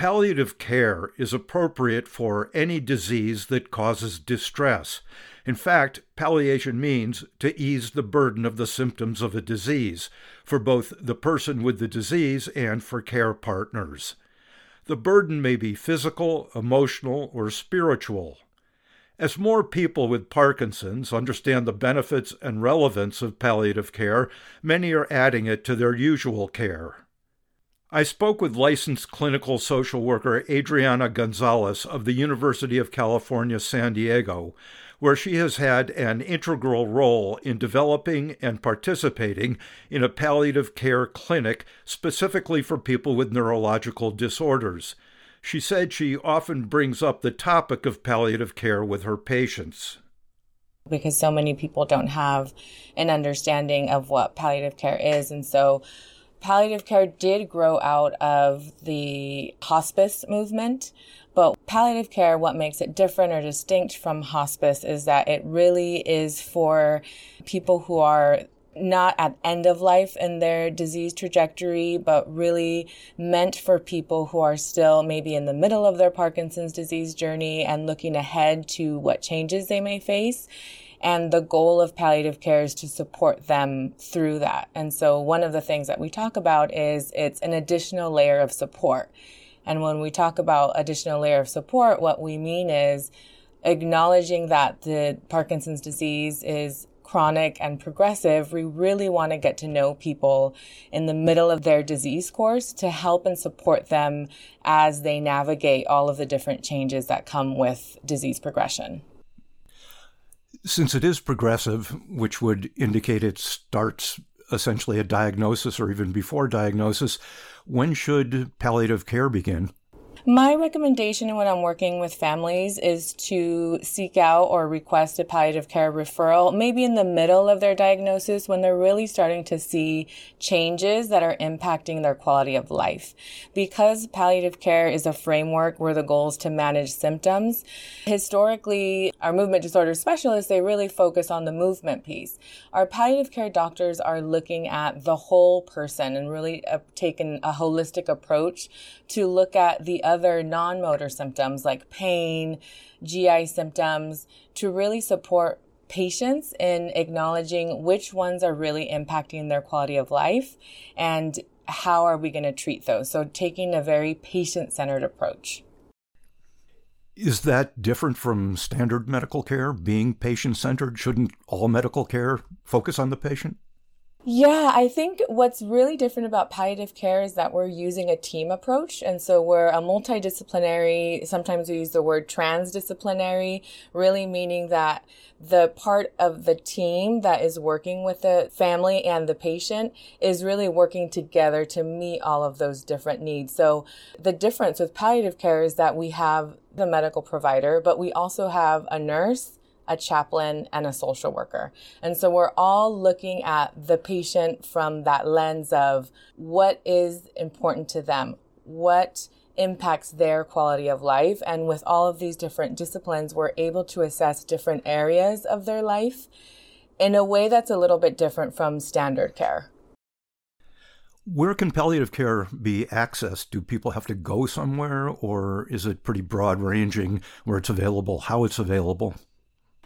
Palliative care is appropriate for any disease that causes distress. In fact, palliation means to ease the burden of the symptoms of a disease for both the person with the disease and for care partners. The burden may be physical, emotional, or spiritual. As more people with Parkinson's understand the benefits and relevance of palliative care, many are adding it to their usual care. I spoke with licensed clinical social worker Adriana Gonzalez of the University of California, San Diego, where she has had an integral role in developing and participating in a palliative care clinic specifically for people with neurological disorders. She said she often brings up the topic of palliative care with her patients. Because so many people don't have an understanding of what palliative care is. And so palliative care did grow out of the hospice movement. But palliative care, what makes it different or distinct from hospice is that it really is for people who are not at end of life in their disease trajectory, but really meant for people who are still maybe in the middle of their Parkinson's disease journey and looking ahead to what changes they may face. And the goal of palliative care is to support them through that. And so one of the things that we talk about is it's an additional layer of support. And when we talk about additional layer of support, what we mean is acknowledging that the Parkinson's disease is chronic and progressive, we really want to get to know people in the middle of their disease course to help and support them as they navigate all of the different changes that come with disease progression. Since it is progressive, which would indicate it starts essentially a diagnosis or even before diagnosis, when should palliative care begin? My recommendation when I'm working with families is to seek out or request a palliative care referral, maybe in the middle of their diagnosis when they're really starting to see changes that are impacting their quality of life. Because palliative care is a framework where the goal is to manage symptoms, historically, our movement disorder specialists, they really focus on the movement piece. Our palliative care doctors are looking at the whole person and really uh, taking a holistic approach to look at the other non motor symptoms like pain, GI symptoms, to really support patients in acknowledging which ones are really impacting their quality of life and how are we going to treat those. So, taking a very patient centered approach. Is that different from standard medical care, being patient centered? Shouldn't all medical care focus on the patient? Yeah, I think what's really different about palliative care is that we're using a team approach. And so we're a multidisciplinary, sometimes we use the word transdisciplinary, really meaning that the part of the team that is working with the family and the patient is really working together to meet all of those different needs. So the difference with palliative care is that we have the medical provider, but we also have a nurse a chaplain, and a social worker. And so we're all looking at the patient from that lens of what is important to them, what impacts their quality of life. And with all of these different disciplines, we're able to assess different areas of their life in a way that's a little bit different from standard care. Where can palliative care be accessed? Do people have to go somewhere, or is it pretty broad ranging where it's available, how it's available?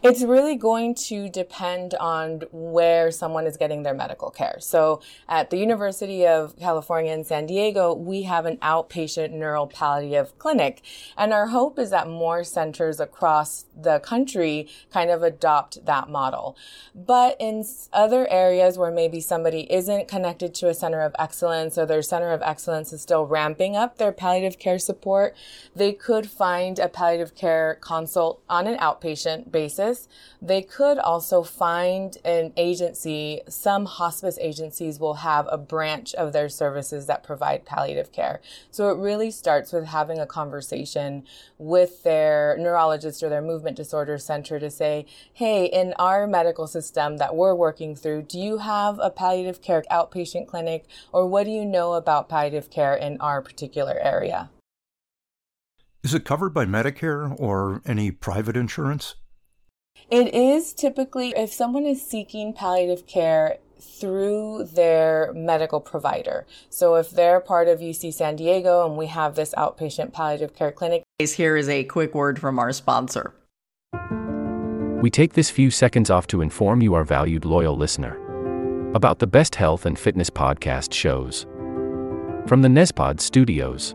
It's really going to depend on where someone is getting their medical care. So at the University of California in San Diego, we have an outpatient neural palliative clinic. And our hope is that more centers across the country kind of adopt that model. But in other areas where maybe somebody isn't connected to a center of excellence or their center of excellence is still ramping up their palliative care support, they could find a palliative care consult on an outpatient basis hospice, they could also find an agency. Some hospice agencies will have a branch of their services that provide palliative care. So it really starts with having a conversation with their neurologist or their movement disorder center to say, hey, in our medical system that we're working through, do you have a palliative care outpatient clinic or what do you know about palliative care in our particular area? Is it covered by Medicare or any private insurance? It is typically if someone is seeking palliative care through their medical provider. So if they're part of UC San Diego and we have this outpatient palliative care clinic. Here is a quick word from our sponsor. We take this few seconds off to inform you, our valued loyal listener, about the best health and fitness podcast shows. From the Nezpod studios.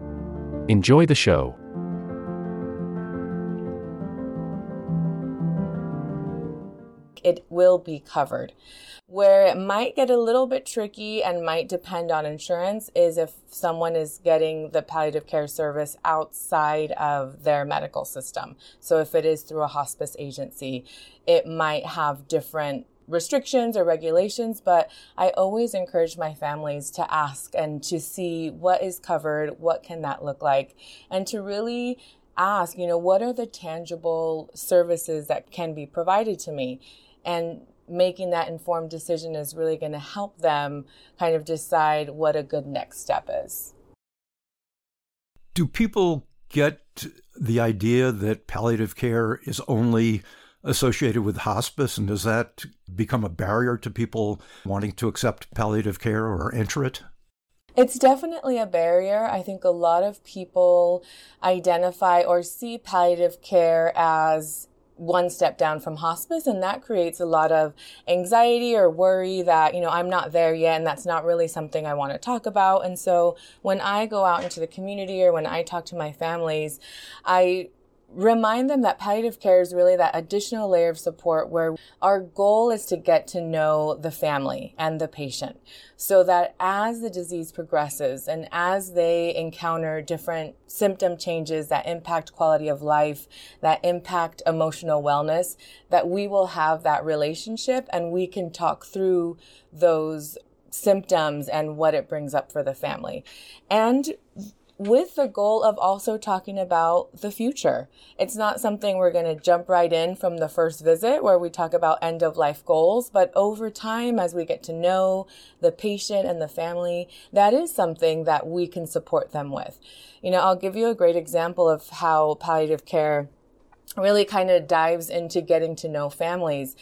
Enjoy the show. It will be covered. Where it might get a little bit tricky and might depend on insurance is if someone is getting the palliative care service outside of their medical system. So if it is through a hospice agency, it might have different restrictions or regulations, but I always encourage my families to ask and to see what is covered, what can that look like, and to really ask, you know, what are the tangible services that can be provided to me? And making that informed decision is really going to help them kind of decide what a good next step is. Do people get the idea that palliative care is only associated with hospice, and does that become a barrier to people wanting to accept palliative care or enter it? It's definitely a barrier. I think a lot of people identify or see palliative care as one step down from hospice and that creates a lot of anxiety or worry that you know I'm not there yet and that's not really something I want to talk about and so when I go out into the community or when I talk to my families I remind them that palliative care is really that additional layer of support where our goal is to get to know the family and the patient so that as the disease progresses and as they encounter different symptom changes that impact quality of life, that impact emotional wellness, that we will have that relationship and we can talk through those symptoms and what it brings up for the family. And with the goal of also talking about the future. It's not something we're going to jump right in from the first visit where we talk about end of life goals, but over time, as we get to know the patient and the family, that is something that we can support them with. You know, I'll give you a great example of how palliative care really kind of dives into getting to know families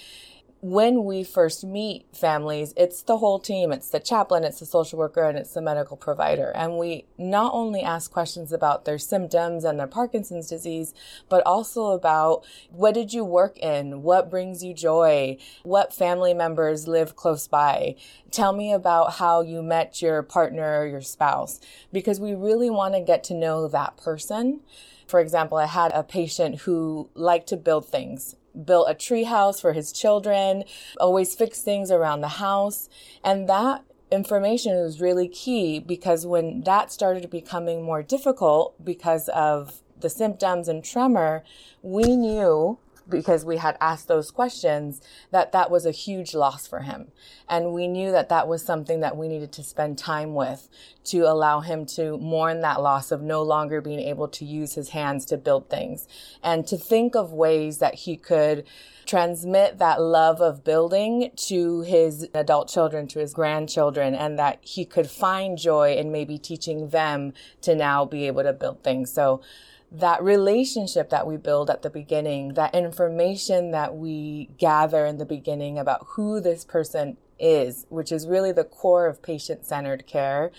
when we first meet families, it's the whole team. It's the chaplain, it's the social worker, and it's the medical provider. And we not only ask questions about their symptoms and their Parkinson's disease, but also about what did you work in? What brings you joy? What family members live close by? Tell me about how you met your partner or your spouse, because we really want to get to know that person. For example, I had a patient who liked to build things built a tree house for his children, always fixed things around the house. And that information was really key because when that started becoming more difficult because of the symptoms and tremor, we knew because we had asked those questions that that was a huge loss for him. And we knew that that was something that we needed to spend time with to allow him to mourn that loss of no longer being able to use his hands to build things and to think of ways that he could transmit that love of building to his adult children, to his grandchildren, and that he could find joy in maybe teaching them to now be able to build things. So that relationship that we build at the beginning, that information that we gather in the beginning about who this person is, which is really the core of patient centered care,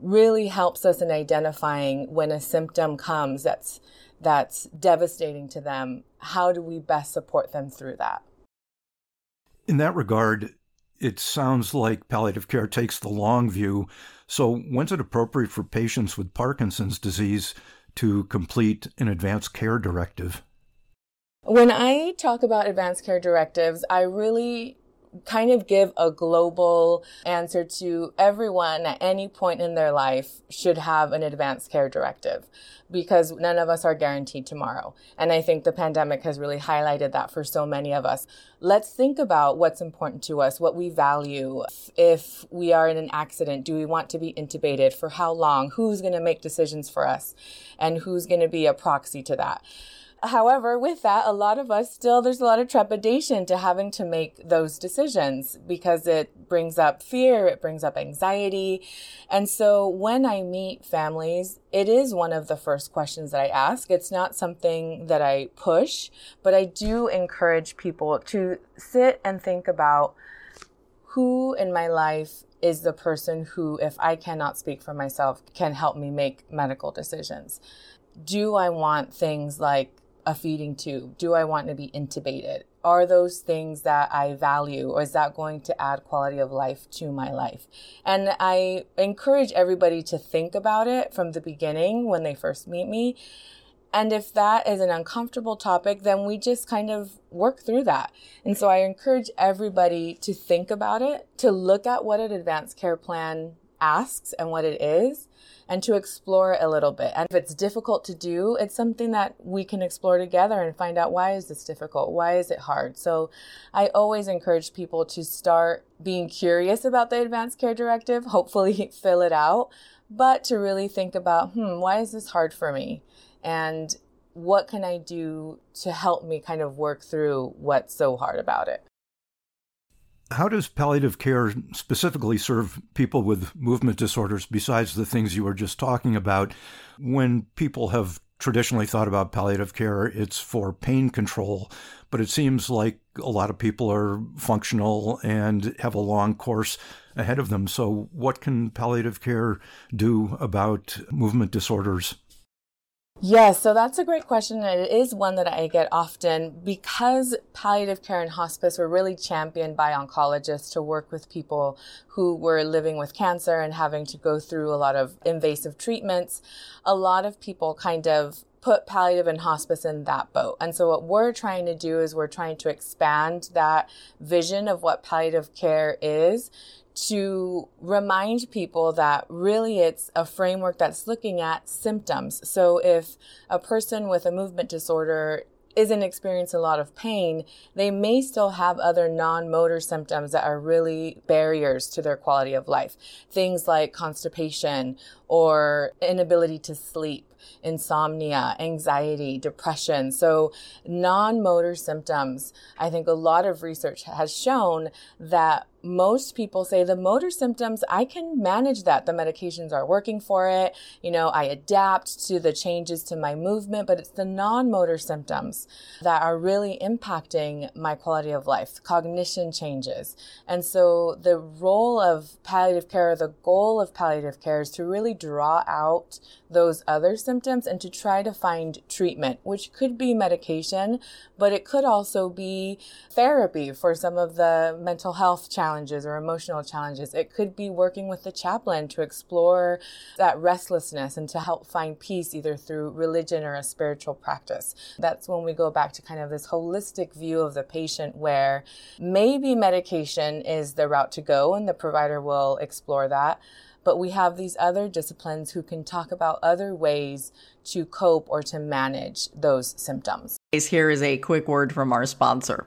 really helps us in identifying when a symptom comes that's that's devastating to them. How do we best support them through that? In that regard, it sounds like palliative care takes the long view. So, when's it appropriate for patients with Parkinson's disease to complete an advanced care directive? When I talk about advanced care directives, I really kind of give a global answer to everyone at any point in their life should have an advanced care directive because none of us are guaranteed tomorrow. And I think the pandemic has really highlighted that for so many of us. Let's think about what's important to us, what we value. If we are in an accident, do we want to be intubated? For how long? Who's going to make decisions for us? And who's going to be a proxy to that? However, with that, a lot of us still, there's a lot of trepidation to having to make those decisions because it brings up fear, it brings up anxiety. And so when I meet families, it is one of the first questions that I ask. It's not something that I push, but I do encourage people to sit and think about who in my life is the person who, if I cannot speak for myself, can help me make medical decisions. Do I want things like a feeding tube? Do I want to be intubated? Are those things that I value or is that going to add quality of life to my life? And I encourage everybody to think about it from the beginning when they first meet me. And if that is an uncomfortable topic, then we just kind of work through that. And so I encourage everybody to think about it, to look at what an advanced care plan asks and what it is, and to explore a little bit. And if it's difficult to do, it's something that we can explore together and find out why is this difficult? Why is it hard? So I always encourage people to start being curious about the advanced care directive, hopefully fill it out, but to really think about, hmm, why is this hard for me? And what can I do to help me kind of work through what's so hard about it? How does palliative care specifically serve people with movement disorders besides the things you were just talking about? When people have traditionally thought about palliative care, it's for pain control, but it seems like a lot of people are functional and have a long course ahead of them. So, what can palliative care do about movement disorders? Yes, so that's a great question. And it is one that I get often because palliative care and hospice were really championed by oncologists to work with people who were living with cancer and having to go through a lot of invasive treatments. A lot of people kind of put palliative and hospice in that boat. And so what we're trying to do is we're trying to expand that vision of what palliative care is to remind people that really it's a framework that's looking at symptoms. So if a person with a movement disorder isn't experiencing a lot of pain, they may still have other non motor symptoms that are really barriers to their quality of life. Things like constipation or inability to sleep, insomnia, anxiety, depression. So, non motor symptoms, I think a lot of research has shown that most people say the motor symptoms, I can manage that. The medications are working for it. You know, I adapt to the changes to my movement, but it's the non motor symptoms that are really impacting my quality of life, cognition changes. And so the role of palliative care, the goal of palliative care is to really draw out those other symptoms and to try to find treatment, which could be medication, but it could also be therapy for some of the mental health challenges or emotional challenges. It could be working with the chaplain to explore that restlessness and to help find peace either through religion or a spiritual practice. That's when we go back to kind of this holistic view of the patient where maybe medication is the route to go and the provider will explore that but we have these other disciplines who can talk about other ways to cope or to manage those symptoms. Here is a quick word from our sponsor.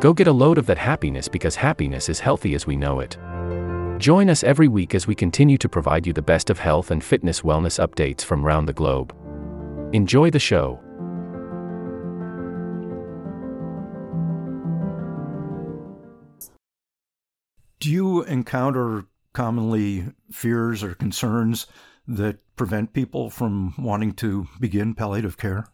Go get a load of that happiness because happiness is healthy as we know it. Join us every week as we continue to provide you the best of health and fitness wellness updates from around the globe. Enjoy the show. Do you encounter commonly fears or concerns that prevent people from wanting to begin palliative care?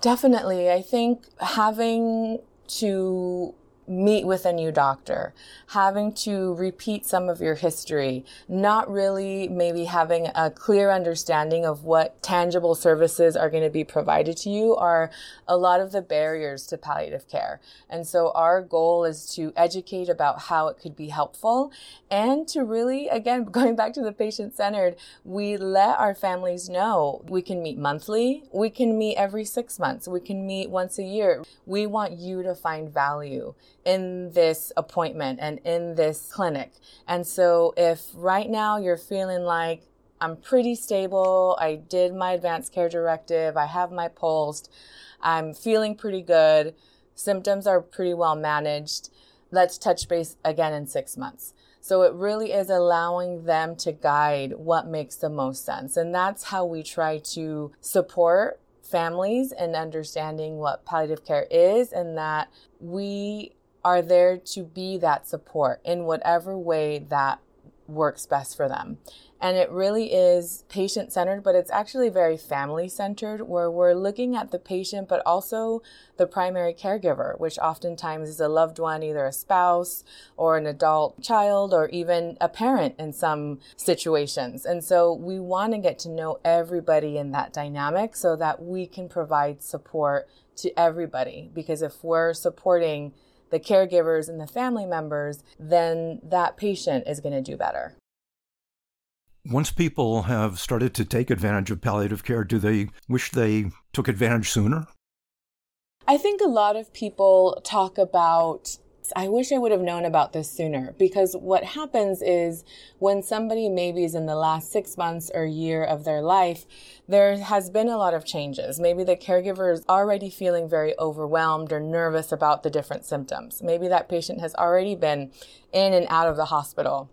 Definitely. I think having to meet with a new doctor, having to repeat some of your history, not really maybe having a clear understanding of what tangible services are going to be provided to you are a lot of the barriers to palliative care. And so our goal is to educate about how it could be helpful and to really, again, going back to the patient centered, we let our families know we can meet monthly, we can meet every six months, we can meet once a year. We want you to find value in this appointment and in this clinic. And so if right now you're feeling like I'm pretty stable, I did my advanced care directive, I have my POLST, I'm feeling pretty good, symptoms are pretty well managed, let's touch base again in six months. So it really is allowing them to guide what makes the most sense. And that's how we try to support families in understanding what palliative care is and that we are there to be that support in whatever way that works best for them. And it really is patient centered, but it's actually very family centered where we're looking at the patient, but also the primary caregiver, which oftentimes is a loved one, either a spouse or an adult child or even a parent in some situations. And so we want to get to know everybody in that dynamic so that we can provide support to everybody. Because if we're supporting the caregivers and the family members, then that patient is going to do better. Once people have started to take advantage of palliative care, do they wish they took advantage sooner? I think a lot of people talk about I wish I would have known about this sooner because what happens is when somebody maybe is in the last six months or year of their life, there has been a lot of changes. Maybe the caregiver is already feeling very overwhelmed or nervous about the different symptoms. Maybe that patient has already been in and out of the hospital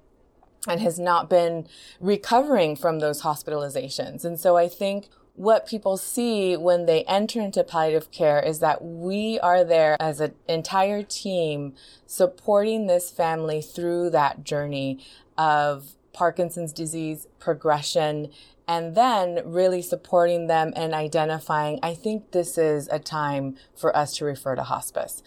and has not been recovering from those hospitalizations. And so I think what people see when they enter into palliative care is that we are there as an entire team supporting this family through that journey of Parkinson's disease progression and then really supporting them and identifying, I think this is a time for us to refer to hospice.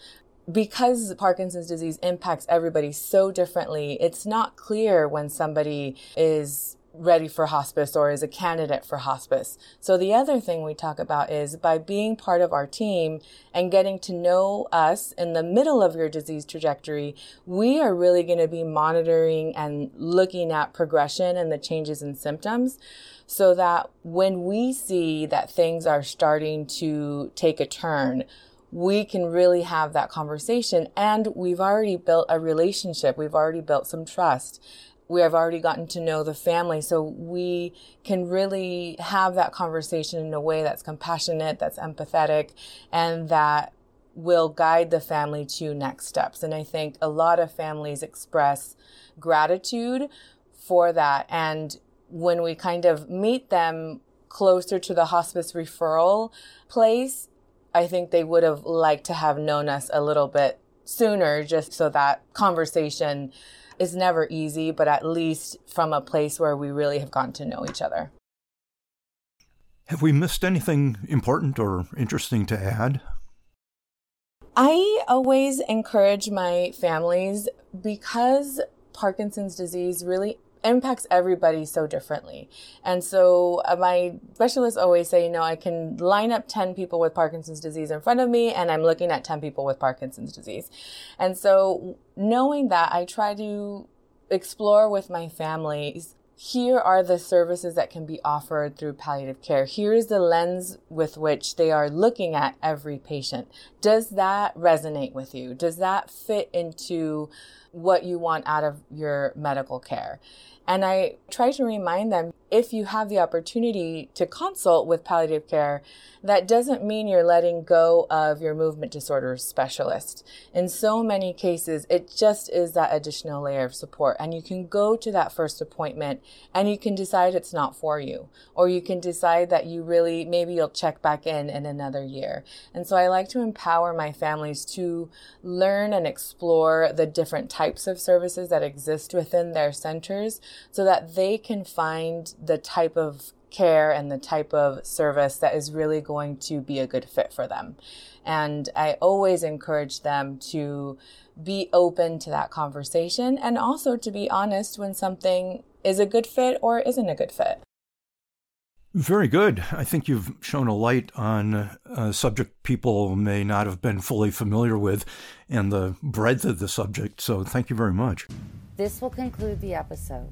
Because Parkinson's disease impacts everybody so differently, it's not clear when somebody is ready for hospice or is a candidate for hospice. So the other thing we talk about is by being part of our team and getting to know us in the middle of your disease trajectory, we are really going to be monitoring and looking at progression and the changes in symptoms so that when we see that things are starting to take a turn, we can really have that conversation and we've already built a relationship. We've already built some trust we have already gotten to know the family. So we can really have that conversation in a way that's compassionate that's empathetic and that will guide the family to next steps. And i think a lot of families express gratitude for that. And when we kind of meet them closer to the hospice referral place I think they would have liked to have known us a little bit sooner just so that conversation is never easy, but at least from a place where we really have gotten to know each other. Have we missed anything important or interesting to add? I always encourage my families because Parkinson's disease really impacts everybody so differently. And so uh, my specialists always say, you know, I can line up 10 people with Parkinson's disease in front of me and I'm looking at 10 people with Parkinson's disease. And so knowing that, I try to explore with my families here are the services that can be offered through palliative care. Here's the lens with which they are looking at every patient. Does that resonate with you? Does that fit into what you want out of your medical care? And I try to remind them if you have the opportunity to consult with palliative care, that doesn't mean you're letting go of your movement disorder specialist. In so many cases, it just is that additional layer of support. And you can go to that first appointment and you can decide it's not for you. Or you can decide that you really, maybe you'll check back in in another year. And so I like to empower my families to learn and explore the different types of services that exist within their centers so that they can find the type of care and the type of service that is really going to be a good fit for them. And I always encourage them to be open to that conversation and also to be honest when something is a good fit or isn't a good fit. Very good. I think you've shown a light on a subject people may not have been fully familiar with and the breadth of the subject. So thank you very much. This will conclude the episode.